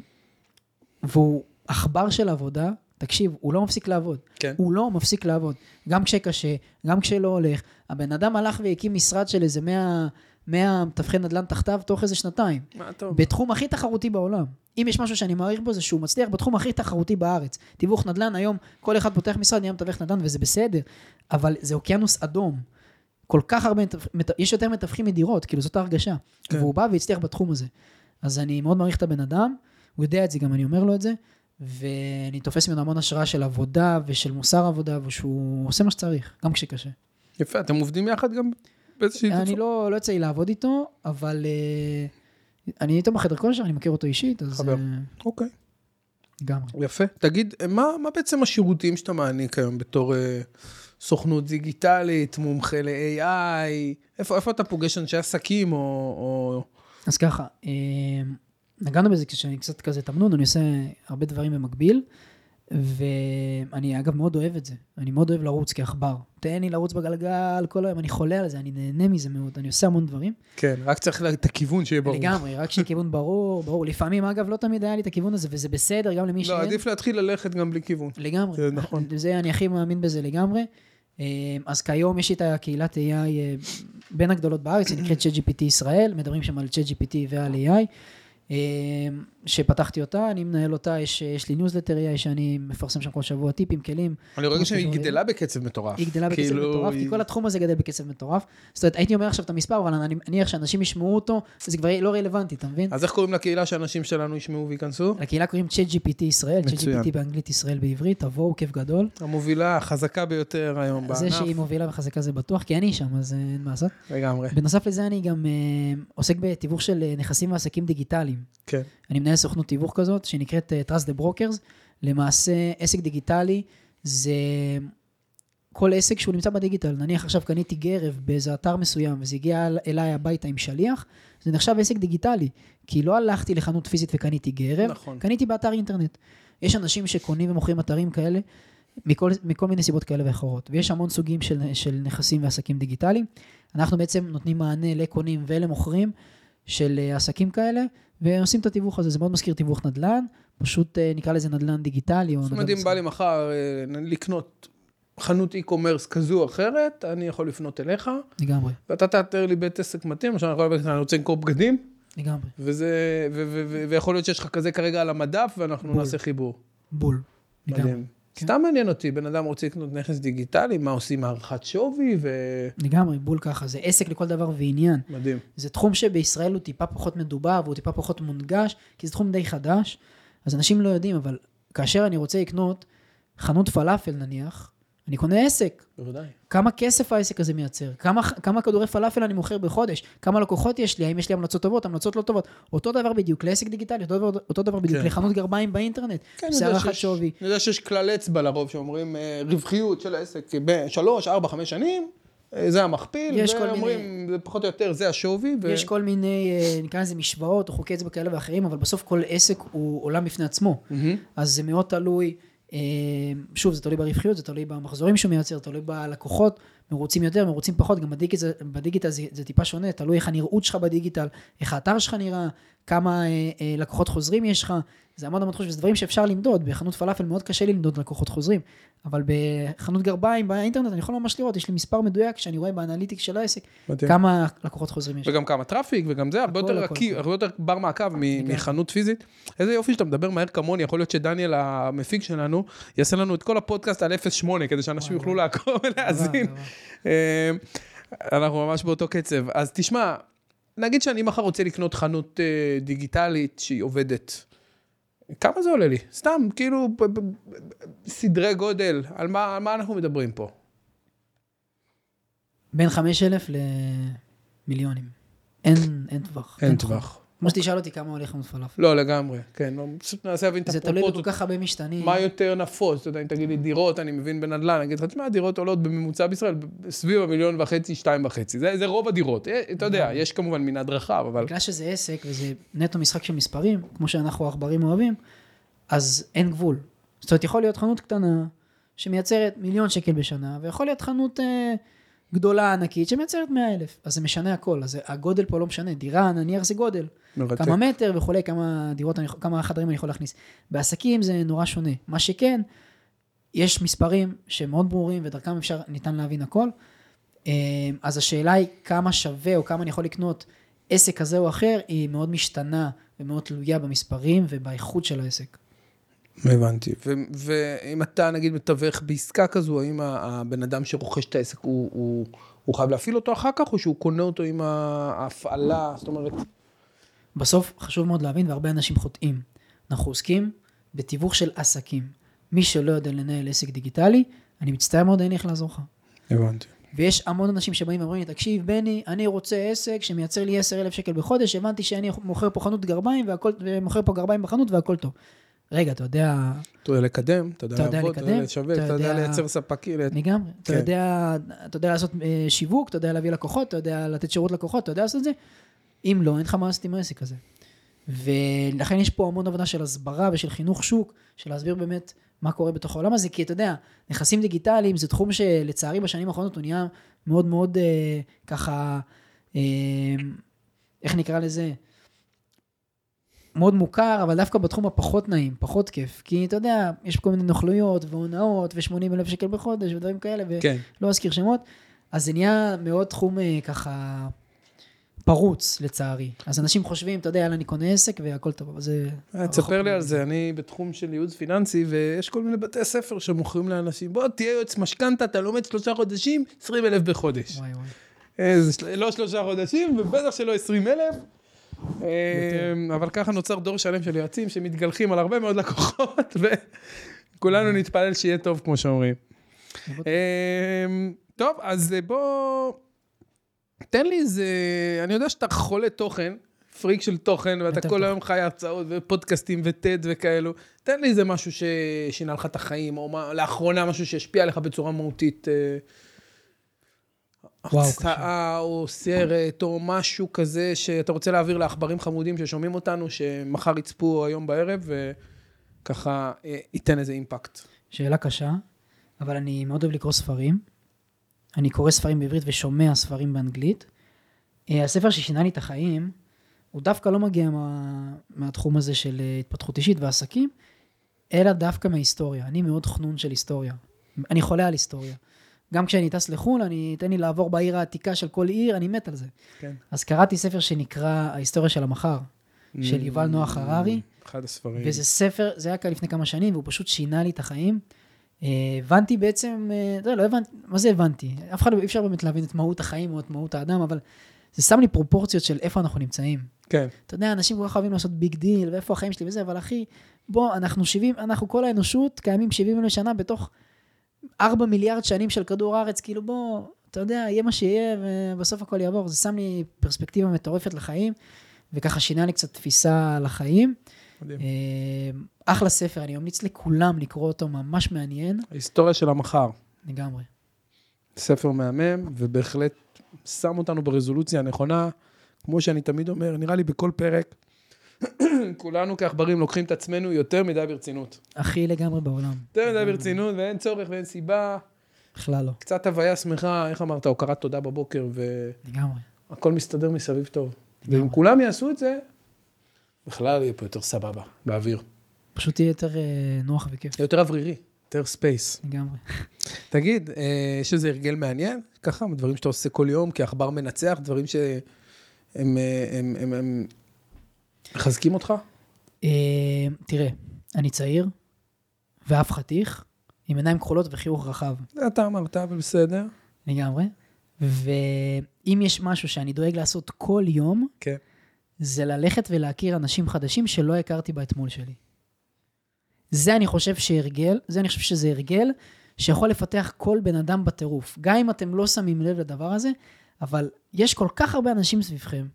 והוא עכבר של עבודה, תקשיב, הוא לא מפסיק לעבוד. כן. הוא לא מפסיק לעבוד. גם כשקשה, גם כשלא הולך. הבן אדם הלך והקים משרד של איזה 100, 100 מתווכי נדל"ן תחתיו תוך איזה שנתיים. מה אומר? בתחום הכי תחרותי בעולם. אם יש משהו שאני מעריך בו, זה שהוא מצליח בתחום הכי תחרותי בארץ. תיווך נדל"ן, היום כל אחד פותח משרד, נהיה מתווך נדל"ן, וזה בסדר. אבל זה אוקיינוס אדום. כל כך הרבה, יש יותר מתווכים מדירות, כאילו זאת ההרגשה. כן. והוא בא והצליח בתחום הזה. אז אני מאוד מעריך את הבן אדם, הוא יודע את זה, גם אני אומר לו את זה, ואני תופס ממנו המון השראה של עבודה ושל מוסר עבודה, ושהוא עושה מה שצריך, גם כשקשה. יפה, אתם עובדים יחד גם באיזושהי אני תצורה? לא, לא יוצא לי לעבוד איתו, אבל אה, אני איתו בחדר כושר, אני מכיר אותו אישית, אז חבר. אה, אוקיי, לגמרי. יפה. תגיד, מה, מה בעצם השירותים שאתה מעניק היום בתור אה, סוכנות דיגיטלית, מומחה ל-AI? איפה, איפה אתה פוגש אנשי עסקים או... או... אז ככה, אה, נגענו בזה כשאני קצת כזה תמנון, אני עושה הרבה דברים במקביל, ואני אגב מאוד אוהב את זה. אני מאוד אוהב לרוץ כעכבר. תן לי לרוץ בגלגל כל היום, אני חולה על זה, אני נהנה מזה מאוד, אני עושה המון דברים. כן, רק צריך לה- את הכיוון שיהיה ברור. לגמרי, רק שיהיה כיוון ברור, ברור. לפעמים, אגב, לא תמיד היה לי את הכיוון הזה, וזה בסדר, גם למי לא, שאין. עדיף להתחיל ללכת גם בלי כיוון. לגמרי. זה נכון. זה, אני הכי מאמין בזה לגמרי. אה, אז כיום יש לי את הקהילת AI אה, בין הגדולות בארץ, היא נקראת ChatGPT ישראל, מדברים שם על ChatGPT ועל AI. אה, שפתחתי אותה, אני מנהל אותה, יש, יש לי ניוזלטר AI שאני מפרסם שם כל שבוע טיפים, כלים. אני רואה שהיא גדלה בקצב מטורף. היא גדלה בקצב כאילו, מטורף, כי היא- כל התחום הזה גדל בקצב מטורף. זאת אומרת, הייתי אומר עכשיו את המספר, אבל אני מניח שאנשים ישמעו אותו, זה כבר לא רלוונטי, אתה מבין? אז איך קוראים לקהילה שאנשים שלנו ישמעו וייכנסו? לקהילה קוראים ChatGPT ישראל. ChatGPT באנגלית ישראל בעברית, תבואו, כיף גדול. המובילה, החזקה ביותר היום בענף. זה שהיא מובילה וחזקה זה בטוח, כי אני שם, אז אה, אין מה לעשות. לגמרי. בנוסף לזה אני גם אה, עוסק בתיווך של אה, נכסים ועסקים דיגיטליים. כן. אני מנהל סוכנות תיווך כזאת, שנקראת אה, Trust the Brokers. למעשה, עסק דיגיטלי זה כל עסק שהוא נמצא בדיגיטל. נניח עכשיו קניתי גרב באיזה אתר מסוים, וזה הגיע אל- אליי הביתה עם שליח, זה נחשב עסק דיגיטלי. כי לא הלכתי לחנות פיזית וקניתי גרב, נכון. קניתי באתר אינטרנט. יש אנשים שקונים ומוכרים אתרים כאלה, מכל, מכל מיני סיבות כאלה ואחרות. ויש המון סוגים של, של נכסים ועסקים דיגיטליים. אנחנו בעצם נותנים מענה לקונים ולמוכרים של אה, עסקים כאלה, ועושים את התיווך הזה. זה מאוד מזכיר תיווך נדל"ן, פשוט אה, נקרא לזה נדל"ן דיגיטלי. או זאת אומרת, נדל"ן אם בא לי מחר אה, לקנות חנות e-commerce כזו או אחרת, אני יכול לפנות אליך, לגמרי, ואתה תאתר לי בית עסק מתאים, עכשיו אני יכול לך, אני רוצה למכור בגדים, לגמרי. וזה, ו- ו- ו- ויכול להיות שיש לך כזה כרגע על המדף, ואנחנו בול. נעשה חיבור. בול. לגמרי. מדהים. כן. סתם מעניין אותי, בן אדם רוצה לקנות נכס דיגיטלי, מה עושים הערכת שווי, לגמרי, בול ככה. זה עסק לכל דבר ועניין. ומדהים. זה תחום שבישראל הוא טיפה פחות מדובר והוא טיפה פחות מונגש, כי זה תחום די חדש, אז אנשים לא יודעים, אבל כאשר אני רוצה לקנות חנות פלאפל נניח, אני קונה עסק. בוודאי. כמה כסף העסק הזה מייצר? כמה, כמה כדורי פלאפל אני מוכר בחודש? כמה לקוחות יש לי? האם יש לי המלצות טובות, המלצות לא טובות? אותו דבר בדיוק לעסק דיגיטלי, אותו דבר, אותו דבר בדיוק כן. לחנות גרביים באינטרנט. כן, זה יודע הערכת שיש- שווי. אני יודע שיש כלל אצבע לרוב שאומרים אה, רווחיות של העסק בשלוש, ארבע, חמש שנים, אה, זה המכפיל, ואומרים, זה פחות או יותר, זה השווי. ו- יש כל מיני, אה, נקרא לזה משוואות או חוקי אצבע כאלה ואחרים, אבל בסוף כל עסק הוא עולם בפני עצמו. מהמם. אז זה מאוד תלוי, שוב, זה תלוי ברווחיות, זה תלוי במחזורים שהוא מייצר, תלוי בלקוחות, מרוצים יותר, מרוצים פחות, גם בדיגיטל, בדיגיטל זה, זה טיפה שונה, תלוי איך הנראות שלך בדיגיטל, איך האתר שלך נראה, כמה אה, אה, לקוחות חוזרים יש לך, זה המון המון חשוב, זה דברים שאפשר למדוד, בחנות פלאפל מאוד קשה לי למדוד לקוחות חוזרים, אבל בחנות גרביים באינטרנט אני יכול ממש לראות, יש לי מספר מדויק שאני רואה ב analytics של העסק, מדהים. כמה לקוחות חוזרים יש. וגם כמה traffic, וגם זה הרבה יותר הכל. הרבה יותר בר מעקב מחנות פיזית. איזה יופי שאתה מדבר מהר כמוני, יכול להיות שדניאל המפיק שלנו יעשה לנו את כל הפודקאסט על 0.8, כדי שאנשים יוכלו לעקוב ולהאזין. אה, אנחנו ממש באותו קצב. אז תשמע, נגיד שאני מחר רוצה לקנות חנות אה, דיגיטלית שהיא עובדת. כמה זה עולה לי? סתם, כאילו, סדרי גודל, על מה, על מה אנחנו מדברים פה? בין 5,000 למיליונים. אין, אין טווח. אין תחום. טווח. כמו שתשאל אותי כמה הולך חנות פלאפל. לא, לגמרי, כן, לא, פשוט ננסה להבין את זה תלוי הפרופורציות. בכל כך הרבה משתנים. מה יותר נפוץ? אתה יודע, אם תגיד לי דירות, אני מבין בנדל"ן, אני אגיד לך, תשמע, דירות עולות בממוצע בישראל סביב המיליון וחצי, שתיים וחצי. זה, רוב הדירות. אה, אתה יודע, יש כמובן מנעד רחב, אבל... בגלל שזה עסק וזה נטו משחק של מספרים, כמו שאנחנו העכברים אוהבים, אז אין גבול. זאת אומרת, יכול להיות חנות קטנה שמייצרת מיליון שקל בשנה, ויכול להיות חנות אה, גדולה ענקית שמייצרת 100 אלף. אז זה משנה הכל, אז הגודל פה לא משנה. דירה, נניח זה גודל. מרתק. כמה מטר וכולי, כמה דירות, אני, כמה חדרים אני יכול להכניס. בעסקים זה נורא שונה. מה שכן, יש מספרים שהם מאוד ברורים ודרכם אפשר, ניתן להבין הכל. אה, אז השאלה היא כמה שווה או כמה אני יכול לקנות עסק כזה או אחר, היא מאוד משתנה ומאוד תלויה במספרים ובאיכות של העסק. הבנתי. ו- ואם אתה, נגיד, מתווך בעסקה כזו, האם ה- הבן אדם שרוכש את העסק, הוא, הוא, הוא חייב להפעיל אותו אחר כך, או שהוא קונה אותו עם ההפעלה? זאת אומרת, בסוף חשוב מאוד להבין, והרבה אנשים חוטאים. אנחנו עוסקים בתיווך של עסקים. מי שלא יודע לנהל עסק דיגיטלי, אני מצטער מאוד, אין לי איך לעזור לך. הבנתי. ויש המון אנשים שבאים ואומרים לי, תקשיב, בני, אני רוצה עסק שמייצר לי 10,000 שקל בחודש, הבנתי שאני מוכר פה חנות גרביים, והכל, ומוכר פה גרביים בחנות והכל טוב. רגע, אתה יודע, אתה יודע לקדם, אתה יודע לעבוד, אתה יודע לשווק, אתה יודע- לייצר ספקים. לגמרי. אתה כן. יודע, אתה יודע לעשות אה, שיווק, אתה יודע להביא לקוחות, אתה יודע לתת שירות לקוחות, אתה יודע לעשות את זה. אם לא, אין לך מה לעשות עם העסק הזה. ולכן יש פה המון עבודה של הסברה ושל חינוך שוק, של להסביר באמת מה קורה בתוך העולם הזה, כי אתה יודע, נכסים דיגיטליים זה תחום שלצערי בשנים האחרונות הוא נהיה מאוד מאוד אה, ככה, אה, איך נקרא לזה? מאוד מוכר, אבל דווקא בתחום הפחות נעים, פחות כיף. כי אתה יודע, יש כל מיני נוכלויות והונאות ו-80 אלף שקל בחודש ודברים כאלה, ולא כן. אזכיר שמות. אז זה נהיה מאוד תחום אה, ככה פרוץ, לצערי. אז אנשים חושבים, אתה יודע, יאללה, אני קונה עסק והכל טוב, אבל זה... אה, תספר לי על זה, אני בתחום של ייעוץ פיננסי, ויש כל מיני בתי ספר שמוכרים לאנשים, בוא תהיה יועץ משכנתה, אתה לומד שלושה חודשים, 20 אלף בחודש. וואי וואי. של- לא שלושה חודשים, ובטח שלא 20 אלף. אבל ככה נוצר דור שלם של יועצים שמתגלחים על הרבה מאוד לקוחות, וכולנו נתפלל שיהיה טוב, כמו שאומרים. אמ, טוב, אז אה, בוא... תן לי איזה... אני יודע שאתה חולה תוכן, פריק של תוכן, ואתה כל. היום חי הרצאות ופודקאסטים וטד וכאלו. תן לי איזה משהו ששינה לך את החיים, או מה, לאחרונה משהו שהשפיע עליך בצורה מהותית. וואו, הרצאה או סרט או משהו כזה שאתה רוצה להעביר לעכברים חמודים ששומעים אותנו, שמחר יצפו היום בערב, וככה אה, ייתן איזה אימפקט. שאלה קשה, אבל אני מאוד אוהב לקרוא ספרים. אני קורא ספרים בעברית ושומע ספרים באנגלית. אה, הספר ששינה לי את החיים, הוא דווקא לא מגיע מה, מהתחום הזה של אה, התפתחות אישית ועסקים, אלא דווקא מההיסטוריה. אני מאוד חנון של היסטוריה. אני חולה על היסטוריה. גם כשאני טס לחו"ל, אני, תן לי לעבור בעיר העתיקה של כל עיר, אני מת על זה. כן. אז קראתי ספר שנקרא ההיסטוריה של המחר, של יובל נוח הררי. אחד הספרים. וזה ספר, זה היה כאן לפני כמה שנים, והוא פשוט שינה לי את החיים. אה, הבנתי בעצם, אה, לא, לא הבנתי, מה זה הבנתי? אף אחד, לא- אי אפשר באמת להבין את מהות החיים או את מהות האדם, אבל זה שם לי פרופורציות של איפה אנחנו נמצאים. כן. אתה יודע, אנשים כל כך אוהבים לעשות big deal, ואיפה החיים שלי וזה, אבל אחי, בוא, אנחנו 70, אנחנו כל האנושות קיימים 70 אלף שנה בתוך 4 מיליארד שנים של כדור הארץ, כאילו בוא, אתה יודע, יהיה מה שיהיה, ובסוף הכל יעבור. זה שם לי פרספקטיבה מטורפת לחיים, וככה שינה לי קצת תפיסה על החיים. מדהים. אה, אחלה ספר, אני ממליץ לכולם לקרוא אותו, ממש מעניין, ההיסטוריה של המחר. לגמרי. ספר מהמם, ובהחלט שם אותנו ברזולוציה הנכונה. כמו שאני תמיד אומר, נראה לי בכל פרק, כולנו כעכברים לוקחים את עצמנו יותר מדי ברצינות. הכי לגמרי בעולם. יותר מדי ברצינות, ואין צורך ואין סיבה. בכלל לא, קצת הוויה שמחה, איך אמרת, הוקרת תודה בבוקר, לגמרי. והכל מסתדר מסביב טוב. ואם כולם יעשו את זה, בכלל יהיה פה יותר סבבה, באוויר. פשוט יהיה יותר אה, נוח וכיף, יותר אוורירי, יותר space. לגמרי. תגיד, אה, יש איזה הרגל מעניין? ככה, דברים שאתה עושה כל יום כעכבר מנצח, דברים שהם הם, הם, הם, הם מחזקים אותך? אה, תראה, אני צעיר, ואף חתיך, עם עיניים כחולות וחיוך רחב, זה אתה אמרת, אבל בסדר. לגמרי. ואם יש משהו שאני דואג לעשות כל יום, כן. זה ללכת ולהכיר אנשים חדשים שלא הכרתי באתמול שלי. זה אני חושב שהרגל, זה אני חושב שזה הרגל שיכול לפתח כל בן אדם בטירוף. גם אם אתם לא שמים לב לדבר הזה, אבל יש כל כך הרבה אנשים סביבכם.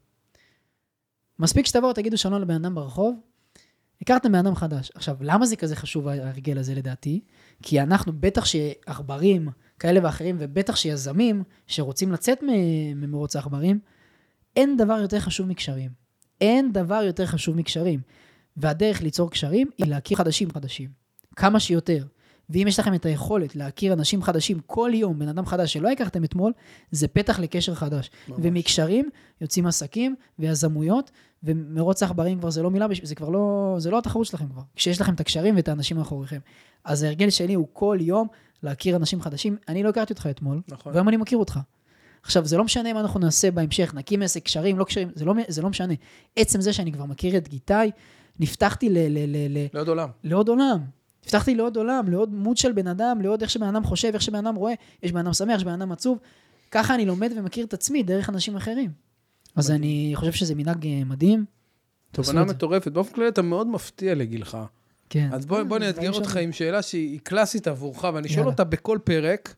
מספיק שתבואו, תגידו שלום לבן אדם ברחוב, הכרתם בן אדם חדש. עכשיו, למה זה כזה חשוב ההרגל הזה לדעתי? כי אנחנו, בטח שעכברים כאלה ואחרים, ובטח שיזמים שרוצים לצאת ממרוץ העכברים, אין דבר יותר חשוב מקשרים. אין דבר יותר חשוב מקשרים. והדרך ליצור קשרים היא להכיר חדשים חדשים. כמה שיותר. ואם יש לכם את היכולת להכיר אנשים חדשים כל יום, בן אדם חדש שלא הכרתם אתמול, זה פתח לקשר חדש. ממש. ומקשרים יוצאים עסקים ויזמויות, ומרוץ העכברים כבר זה לא מילה, זה כבר לא, זה לא התחרות שלכם כבר. כשיש לכם את הקשרים ואת האנשים מאחוריכם. אז ההרגל שלי הוא כל יום להכיר אנשים חדשים. אני לא הכרתי אותך אתמול, נכון. והיום אני מכיר אותך. עכשיו, זה לא משנה מה אנחנו נעשה בהמשך, נקים עסק, קשרים, לא קשרים, זה לא, זה לא משנה. עצם זה שאני כבר מכיר את גיטאי, נפתחתי ל, ל, ל, ל, לעוד עולם. לעוד עולם. נפתחתי לעוד עולם, לעוד מוד של בן אדם, לעוד איך שבן אדם חושב, איך שבן אדם רואה, יש בן אדם שמח, יש בן אדם עצוב. ככה אני לומד ומכיר את עצמי דרך אנשים אחרים. אז אני חושב שזה מנהג אה, מדהים. תובנה. מטורפת. באופן כללי אתה מאוד מפתיע לגילך. כן. אז בוא, בוא אה, נאתגר דברים אותך. עם שאלה שהיא קלאסית עבורך, ואני שואל. אותה בכל פרק,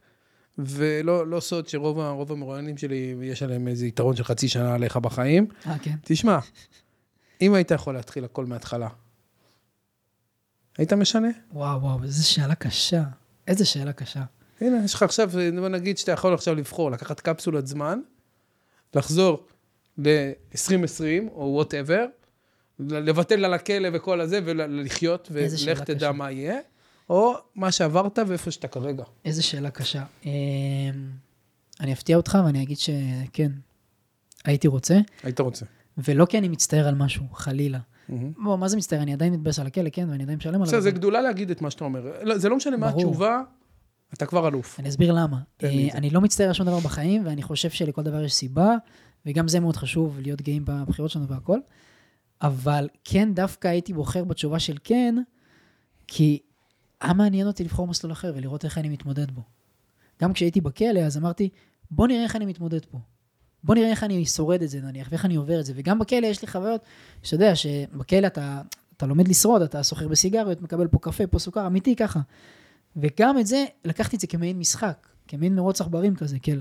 ולא לא סוד שרוב המרואיינים שלי, יש עליהם איזה יתרון של חצי שנה עליך בחיים. אה, כן. תשמע, אם היית יכול להתחיל הכל מההתחלה, היית משנה? וואו, וואו, איזו שאלה קשה. איזה שאלה קשה. הנה, יש לך עכשיו, בוא נגיד שאתה יכול עכשיו לבחור, לקחת קפסולת זמן, לחזור ל-2020 או וואטאבר, לבטל על הכלא וכל הזה, ולחיות, ולך תדע קשה. מה יהיה, או מה שעברת ואיפה שאתה כרגע. איזה שאלה קשה. אמ, אני אפתיע אותך ואני אגיד שכן, הייתי רוצה, היית רוצה. ולא כי אני מצטער על משהו, חלילה. מהמם. בוא, מה זה מצטער? אני עדיין מתבאס על הכלא, כן, ואני עדיין משלם עליו. בסדר, זה גדולה להגיד את מה שאתה אומר. לא, זה לא משנה מה. התשובה, אתה כבר אלוף. אני אסביר למה. אה. אני לא מצטער על שום דבר בחיים, ואני חושב שלכל דבר יש סיבה, וגם זה מאוד חשוב, להיות גאים בבחירות שלנו והכל. אבל כן, דווקא הייתי בוחר בתשובה של כן, כי היה מעניין אותי לבחור מסלול אחר ולראות איך אני מתמודד בו. גם כשהייתי בכלא, אז אמרתי, בוא נראה איך אני מתמודד פה. בוא נראה איך אני שורד את זה נניח, ואיך אני עובר את זה. וגם בכלא יש לי חוויות, שאתה יודע, שבכלא אתה, אתה לומד לשרוד, אתה סוחר בסיגריות, מקבל פה קפה, פה סוכר, אמיתי ככה. וגם את זה, לקחתי את זה כמעין משחק, כמעין מרוץ עכברים כזה, כן.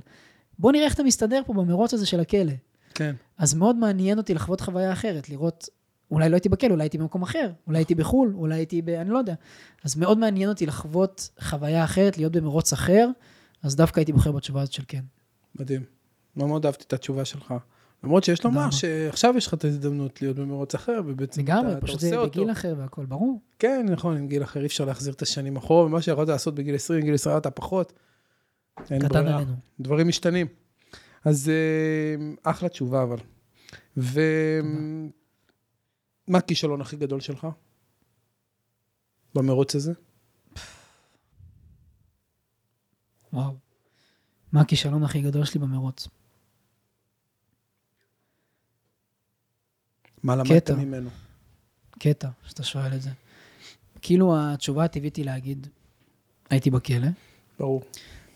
בוא נראה איך אתה מסתדר פה במרוץ הזה של הכלא. כן. אז מאוד מעניין אותי לחוות חוויה אחרת, לראות, אולי לא הייתי בכלא, אולי הייתי במקום אחר, אולי הייתי בחו"ל, אולי הייתי ב... אני לא יודע. אז מאוד מעניין אותי לחוות חוויה אחרת, להיות במרוץ אחר, אז דווקא הייתי בוחר בתשובה הזאת של כן. מדהים. מאוד אהבתי את התשובה שלך. למרות שיש לומר? שעכשיו יש לך את ההזדמנות להיות במרוץ אחר, ובעצם לגמרי, אתה, אתה פשוט זה עושה אותו. בגיל אחר והכל, ברור. כן, נכון, עם גיל אחר אי אפשר להחזיר את השנים אחורה, ומה שיכולת לעשות בגיל 20, בגיל 10 אתה פחות. אין ברירה. עלינו. דברים משתנים. אז אה, אחלה תשובה, אבל. ומה הכישלון הכי גדול שלך? במרוץ הזה? וואו. מה הכישלון הכי גדול שלי במרוץ? מה למדת. ממנו? קטע, שאתה שואל את זה. כאילו התשובה הטבעית היא להגיד, הייתי בכלא, ברור.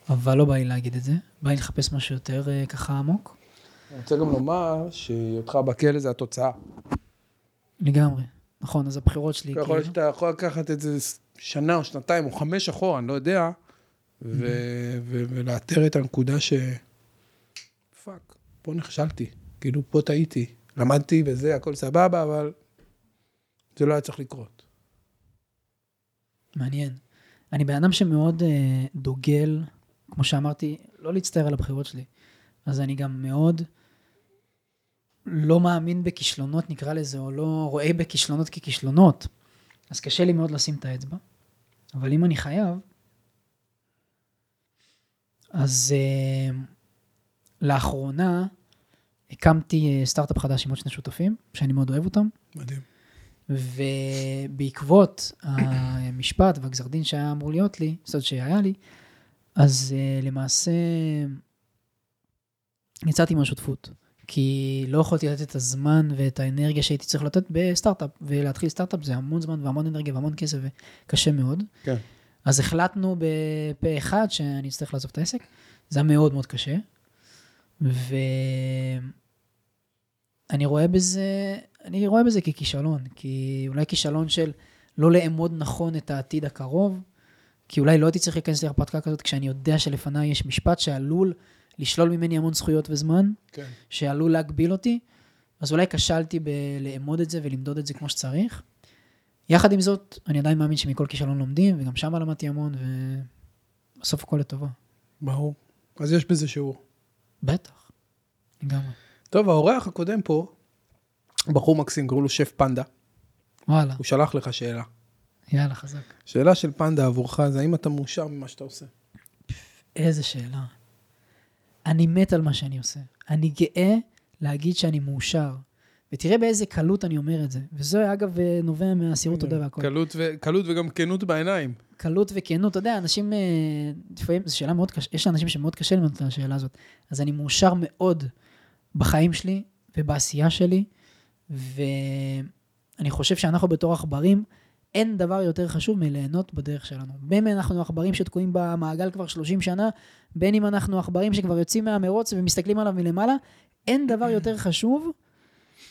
אבל לא בא לי להגיד את זה, בא לי לחפש משהו יותר אה, ככה עמוק. אני רוצה גם לומר שהיותך בכלא זה התוצאה. לגמרי. נכון, אז הבחירות שלי, יכול להיות שאתה יכול לקחת את זה שנה או שנתיים או חמש אחורה, אני לא יודע, ו- ולאתר את הנקודה ש... fuck, פה נכשלתי. כאילו, פה טעיתי. למדתי וזה, הכל סבבה, אבל זה לא היה צריך לקרות. מעניין. אני בן אדם שמאוד אה, דוגל, כמו שאמרתי, לא להצטער על הבחירות שלי. אז אני גם מאוד לא מאמין בכישלונות, נקרא לזה, או לא רואה בכישלונות ככישלונות. אז קשה לי מאוד לשים את האצבע. אבל אם אני חייב, אז אה, לאחרונה הקמתי אה, סטארט-אפ חדש עם עוד שני שותפים, שאני מאוד אוהב אותם. מדהים. ובעקבות המשפט והגזר דין שהיה אמור להיות לי, זאת שהיה לי, אז uh, למעשה יצאתי מהשותפות. כי לא יכולתי לתת את הזמן ואת האנרגיה שהייתי צריך לתת בסטארט-אפ, ולהתחיל סטארט-אפ זה המון זמן והמון אנרגיה והמון כסף וקשה מאוד. כן. אז החלטנו בפה אחד שאני אצטרך לעזוב את העסק. זה היה מאוד מאוד קשה. ואני רואה בזה, אני רואה בזה ככישלון, כי אולי כישלון של לא לאמוד נכון את העתיד הקרוב, כי אולי לא הייתי צריך להיכנס להרפתקה כזאת כשאני יודע שלפניי יש משפט שעלול לשלול ממני המון זכויות וזמן, כן. שעלול להגביל אותי, אז אולי כשלתי בלאמוד את זה ולמדוד את זה כמו שצריך. יחד עם זאת, אני עדיין מאמין שמכל כישלון לומדים, וגם שם למדתי המון, ובסוף הכל לטובה. ברור. אז יש בזה שיעור. בטח, לגמרי. טוב, האורח הקודם פה, בחור מקסים, קראו לו שף פנדה, וואלה, הוא שלח לך שאלה. יאללה, חזק. שאלה של פנדה עבורך זה האם אתה מאושר ממה שאתה עושה? איזה שאלה. אני מת על מה שאני עושה. אני גאה להגיד שאני מאושר. ותראה באיזה קלות אני אומר את זה. וזה, אגב, נובע מהסירות תודה והכל. קלות, ו... קלות וגם כנות בעיניים. קלות וכנות, אתה יודע, אאנשים, אה, לפעמים זו שאלה מאוד קשה, יש אנשים שמאוד קשה להם את השאלה הזאת. אז אני מאושר מאוד בחיים שלי ובעשייה שלי, ואני חושב שאנחנו בתור עכברים, אין דבר יותר חשוב מליהנות בדרך שלנו. בין אם אנחנו עכברים שתקועים במעגל כבר 30 שנה, בין אם אנחנו עכברים שכבר יוצאים מהמרוץ ומסתכלים עליו מלמעלה, אין דבר יותר חשוב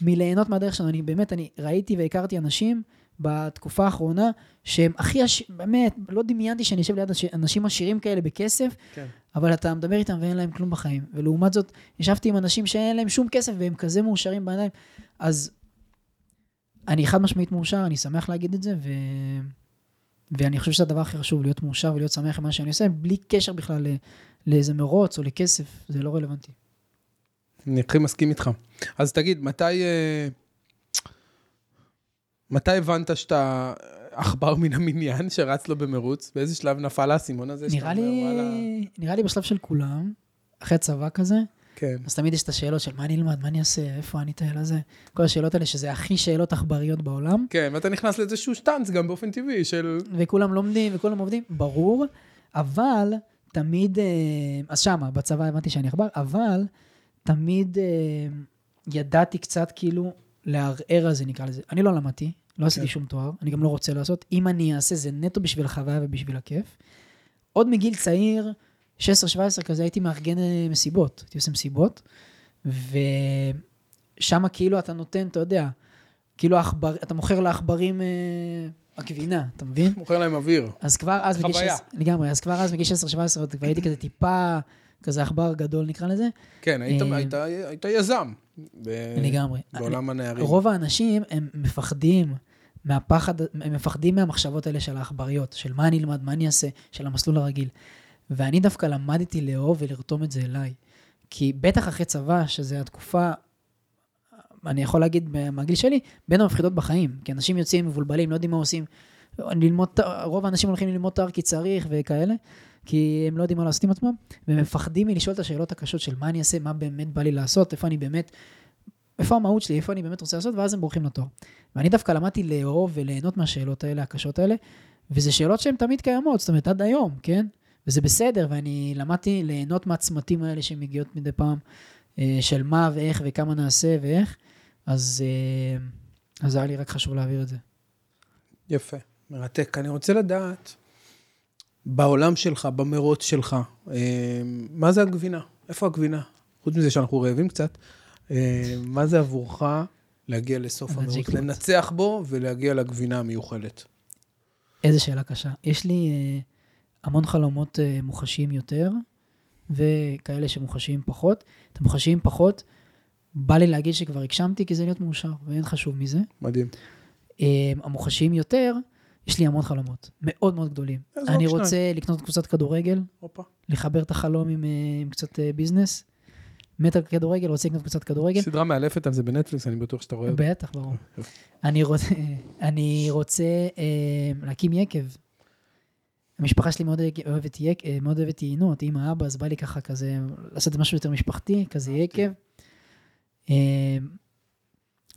מליהנות מהדרך שלנו. אני באמת, אני ראיתי והכרתי אנשים בתקופה האחרונה, שהם הכי, עש... באמת, לא דמיינתי שאני אשב ליד אנשים עשירים כאלה בכסף, כן. אבל אתה מדבר איתם ואין להם כלום בחיים. ולעומת זאת, ישבתי עם אנשים שאין להם שום כסף והם כזה מאושרים בעיניים. אז אני חד משמעית מאושר, אני שמח להגיד את זה, ו... ואני חושב שזה הדבר הכי חשוב, להיות מאושר ולהיות שמח עם מה שאני עושה, בלי קשר בכלל לא... לאיזה מרוץ או לכסף, זה לא רלוונטי. אני הכי מסכים איתך. אז תגיד, מתי... אה, מתי הבנת שאתה עכבר מן המניין שרץ לו במרוץ? באיזה שלב נפל האסימון הזה? נראה אומר, לי, "וואלה"? נראה לי בשלב של כולם, אחרי צבא כזה, כן. אז תמיד יש את השאלות של מה אני אלמד, מה אני אעשה, איפה אני אטייל הזה, כל השאלות האלה שזה הכי שאלות עכבריות בעולם, כן, ואתה נכנס לאיזשהו שטאנץ גם באופן טבעי של... וכולם לומדים וכולם עובדים, ברור, אבל תמיד, אה, אז שמה, בצבא הבנתי שאני עכבר, אבל תמיד אה, ידעתי קצת כאילו לערער על זה, נקרא לזה. אני לא למדתי, לא עשיתי כן. שום תואר, אני גם לא רוצה לעשות. אם אני אעשה, זה נטו בשביל החוויה ובשביל הכיף. עוד מגיל צעיר, 16-17 כזה, הייתי מארגן אה, מסיבות. הייתי עושה מסיבות, ושם כאילו אתה נותן, אתה יודע, כאילו העכבר, אתה מוכר לעכברים אה, הגבינה, אתה מבין? מוכר להם אוויר. אז כבר אז חוויה. 16, לגמרי, אז כבר אז בגיל 16-17 עוד כבר הייתי כזה טיפה, כזה עכבר גדול נקרא לזה, כן, היית- אה, היית- היית יזם. ב- לגמרי. בעולם הנערים. רוב האנשים הם מפחדים מהפחד, הם מפחדים מהמחשבות האלה של העכבריות, של מה אני אלמד, מה אני אעשה, של המסלול הרגיל. ואני דווקא למדתי לאהוב ולרתום את זה אליי. כי בטח אחרי צבא, שזה התקופה, אני יכול להגיד מהגיל שלי, בין המפחידות בחיים. כי אנשים יוצאים מבולבלים, לא יודעים מה עושים. ללמוד, רוב האנשים הולכים ללמוד תואר כי צריך וכאלה, כי הם לא יודעים מה לעשות עם עצמם, והם מפחדים מלשאול את השאלות הקשות של מה אני אעשה, מה באמת בא לי לעשות, איפה אני באמת, איפה המהות שלי, איפה אני באמת רוצה לעשות, ואז הם בורחים לתואר. ואני דווקא למדתי לאהוב וליהנות מהשאלות האלה, הקשות האלה, וזה שאלות שהן תמיד קיימות, זאת אומרת, עד היום, כן? וזה בסדר, ואני למדתי ליהנות מהצמתים האלה שמגיעות מדי פעם, אה, של מה ואיך וכמה נעשה ואיך, אז, אה, אז היה לי רק חשוב להעביר את זה. יפה, מרתק. אני רוצה לדעת, בעולם שלך, במרוץ שלך, אה, מה זה הגבינה? איפה הגבינה? חוץ מזה שאנחנו רעבים קצת, אה, מה זה עבורך להגיע לסוף המרוץ? לנצח בו ולהגיע לגבינה המיוחלת. איזה שאלה קשה. יש לי אה, המון חלומות אה, מוחשיים יותר, וכאלה שמוחשיים פחות. את המוחשיים פחות, בא לי להגיד שכבר הגשמתי, כי זה להיות מאושר, ואין חשוב מזה. מדהים. אה, המוחשיים יותר, יש לי המון חלומות, מאוד מאוד גדולים. אני רוצה לקנות קבוצת כדורגל, הופה. לחבר את החלום עם, אה, עם קצת אה, ביזנס. מת על כדורגל, רוצה לקנות קבוצת כדורגל. סדרה מאלפת על זה בנטפליקס, אני בטוח שאתה רואה. בטח, ברור. אני רוצה, אני רוצה אה, להקים יקב. המשפחה שלי מאוד אוהבת, יק, אה, מאוד אוהבת יינות, אמא, אבא, אז בא לי ככה כזה, לעשות משהו יותר משפחתי, כזה יקב. אה,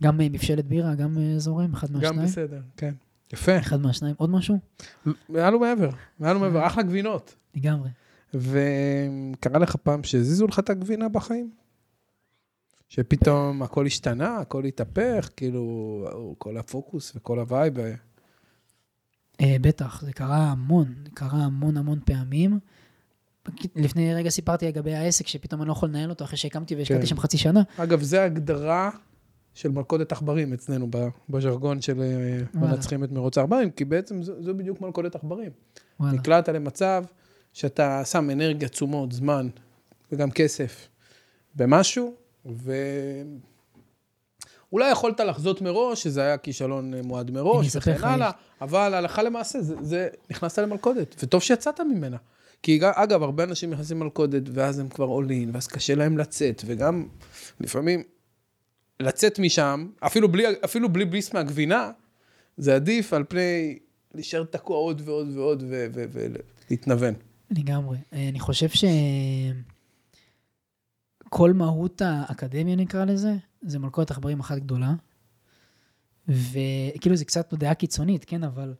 גם אה, מבשלת בירה, גם אה, זורם, אחד גם מהשניים. בסדר, כן. יפה, אחד מהשניים. עוד משהו? מעל ומעבר, מעל ומעבר, אחלה גבינות. לגמרי. וקרה לך פעם שהזיזו לך את הגבינה בחיים? שפתאום הכל השתנה, הכל התהפך, כאילו, כל הפוקוס וכל ה vibe. אה, בטח, זה קרה המון, קרה המון המון פעמים. לפני רגע סיפרתי לגבי העסק, שפתאום אני לא יכול לנהל אותו אחרי שהקמתי והשקעתי כן. שם חצי שנה. אגב, זה הגדרה של מלכודת עכברים אצלנו, בז'רגון של אה. מנצחים את מרוץ העכברים, כי בעצם זו, זו בדיוק מלכודת עכברים. נקלעת למצב שאתה שם אנרגיה, תשומות, זמן וגם כסף במשהו, ואולי יכולת לחזות מראש שזה היה כישלון אה, מועד מראש וכן הלאה, אבל הלכה למעשה זה, זה נכנסת למלכודת, וטוב שיצאת ממנה. כי אגב, הרבה אנשים נכנסים למלכודת, ואז הם כבר עולים, ואז קשה להם לצאת, וגם לפעמים לצאת משם, אפילו בלי, אפילו בלי ביס מהגבינה, זה עדיף על פני להישאר תקוע עוד ועוד ועוד ולהתנוון. לגמרי. אה, אני חושב שכל מהות האקדמיה, נקרא לזה, זה מלכודת עכברים אחת גדולה. וכאילו זה קצת דעה קיצונית, כן, אבל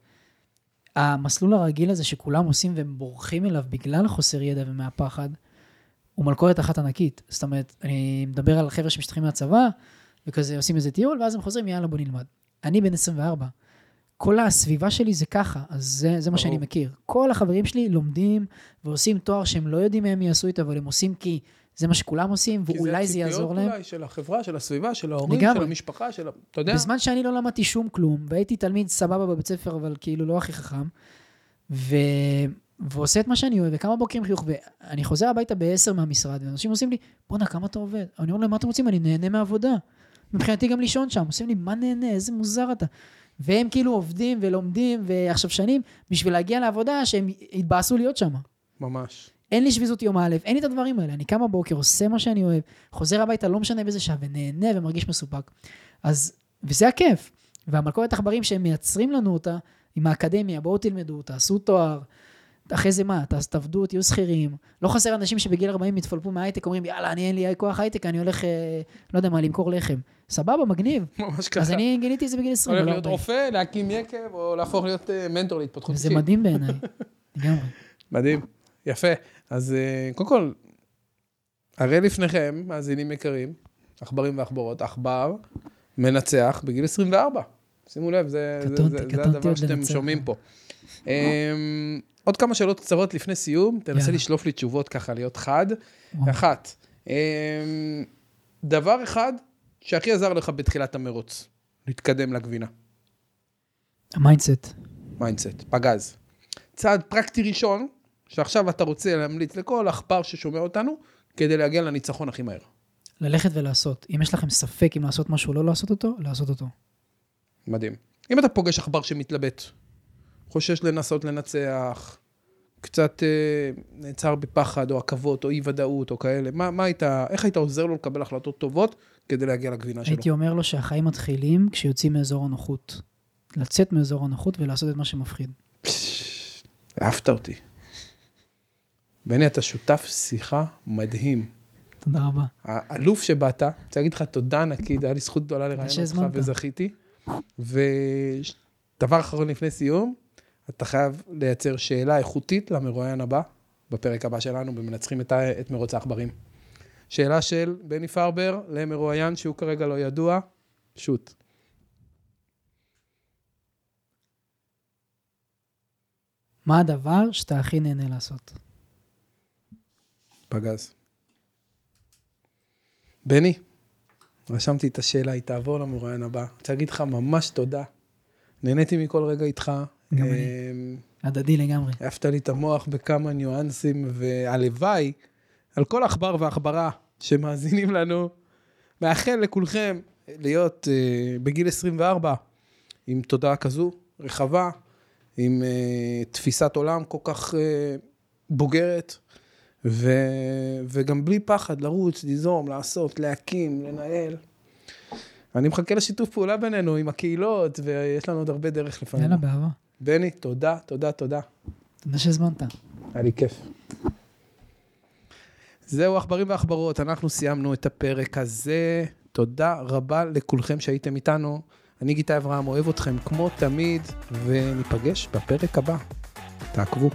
המסלול הרגיל הזה שכולם עושים והם בורחים אליו בגלל חוסר ידע ומהפחד, הוא מלכודת אחת ענקית. זאת אומרת, אני מדבר על חבר'ה שמשתחררים מהצבא, וכזה עושים איזה טיול, ואז הם חוזרים, יאללה, בוא נלמד. אני בן 24. כל הסביבה שלי זה ככה, אז זה, זה מה שאני. מכיר. כל החברים שלי לומדים ועושים תואר שהם לא יודעים מה הם יעשו איתו, אבל הם עושים כי זה מה שכולם עושים, כי ואולי זה יעזור הציפיות להם. אולי של החברה, של הסביבה, של ההורים, לגמרי. של המשפחה, של... ה- אתה יודע? בזמן שאני לא למדתי שום כלום, והייתי תלמיד סבבה בבית ספר, אבל כאילו לא הכי חכם, ו... ועושה את מה שאני אוהב, וכמה בוקרים חיוך, ואני חוזר הביתה ב-10 מהמשרד, ואנשים עושים לי, בואנה, כמה אתה עובד? אני אומר להם, מה אתם רוצים? אני נהנה מהעבודה. מבחינתי גם לישון שם, עושים לי, מה נהנה? איזה מוזר אתה. והם כאילו עובדים ולומדים, ועכשיו שנים, בשביל להגיע לעבודה, שהם יתבאסו להיות שם. ממש. אין לי שביזות יום א', אין לי את הדברים האלה. אני קם בבוקר, עושה מה שאני אוהב, חוזר הביתה, לא משנה באיזה שעה, ונהנה ומרגיש מסופק. אז, וזה הכיף. והמלכודת עכברים שהם מייצרים לנו אותה, עם האקדמיה, בואו תלמדו, תעשו תואר. אחרי זה מה, תעש- תעבדו, תהיו שכירים. לא חסר אנשים שבגיל 40 יתפלפו מההייטק, אומרים, יאללה, אני אין לי כוח הייטק, אני הולך, אה, לא יודע מה, למכור לחם. סבבה, מגניב. ממש ככה. אז אני גיליתי את זה בגיל 20, הולך ולא להיות 40. רופא, להקים יקב, או להפוך להיות אה, מנטור להתפתחות אישית. מדהים בעיניי, לגמרי. מדהים, יפה. אז אה, קודם כל, הרי לפניכם, מאזינים יקרים, עכברים ועכברות, עכבר מנצח בגיל 24. שימו לב, זה, קטונתי, זה, זה, קטונתי זה הדבר שאתם לנצח. שומעים פה. עוד כמה שאלות קצרות לפני סיום, תנסה יאללה. לשלוף לי תשובות ככה, להיות חד. וואו. אחת, um, דבר אחד שהכי עזר לך בתחילת המרוץ, להתקדם לגבינה, ה mindset. mindset, פגז. צעד פרקטי ראשון, שעכשיו אתה רוצה להמליץ לכל עכבר ששומע אותנו, כדי להגיע לניצחון הכי מהר. ללכת ולעשות. אם יש לכם ספק אם לעשות משהו או לא לעשות אותו, לעשות אותו. מדהים. אם אתה פוגש עכבר שמתלבט, חושש לנסות לנצח, קצת אה, נעצר בפחד או עכבות או אי ודאות או כאלה, מה, מה היית, איך היית עוזר לו לקבל החלטות טובות כדי להגיע לגבינה שלו? הייתי אומר לו שהחיים מתחילים כשיוצאים מאזור הנוחות. לצאת מאזור הנוחות ולעשות את מה שמפחיד. אהבת אותי. בני, אתה שותף שיחה מדהים. תודה רבה. האלוף שבאת, רוצה להגיד לך תודה ענקית, היה לי זכות גדולה לראיין אותך. וזכיתי. ודבר אחרון לפני סיום, אתה חייב לייצר שאלה איכותית למרואיין הבא, בפרק הבא שלנו, במנצחים את, את מרוץ העכברים. שאלה של בני פרבר למרואיין שהוא כרגע לא ידוע, שוט. מה הדבר שאתה הכי נהנה לעשות? פגז. בני, רשמתי את השאלה, היא תעבור למרואיין הבא. רוצה להגיד לך ממש תודה. נהניתי מכל רגע איתך. גם אני. אמ, הדדי לגמרי. העפת לי את המוח בכמה ניואנסים, והלוואי על כל עכבר ועכברה שמאזינים לנו. מאחל לכולכם להיות uh, בגיל 24 עם תודעה כזו רחבה, עם uh, תפיסת עולם כל כך uh, בוגרת, ו, וגם בלי פחד לרוץ, ליזום, לעשות, להקים, לנהל. אני מחכה לשיתוף פעולה בינינו עם הקהילות, ויש לנו עוד הרבה דרך לפנינו. יאללה, באהבה. בני, תודה, תודה, תודה. תודה שהזמנת. היה לי כיף. זהו, עכברים ועכברות, אנחנו סיימנו את הפרק הזה. תודה רבה לכולכם שהייתם איתנו. אני גיטה אברהם, אוהב אתכם כמו תמיד, וניפגש בפרק הבא. תעקבו.